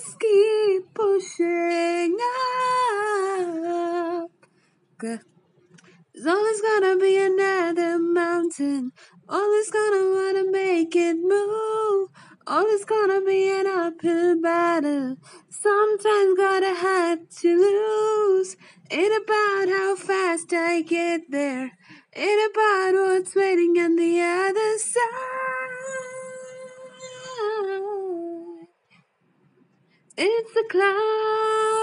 Just keep pushing up. There's always gonna be another mountain. Always gonna wanna make it move. Always gonna be an uphill battle. Sometimes gotta have to lose. Ain't about how fast I get there. Ain't about what's waiting on the other It's the cloud.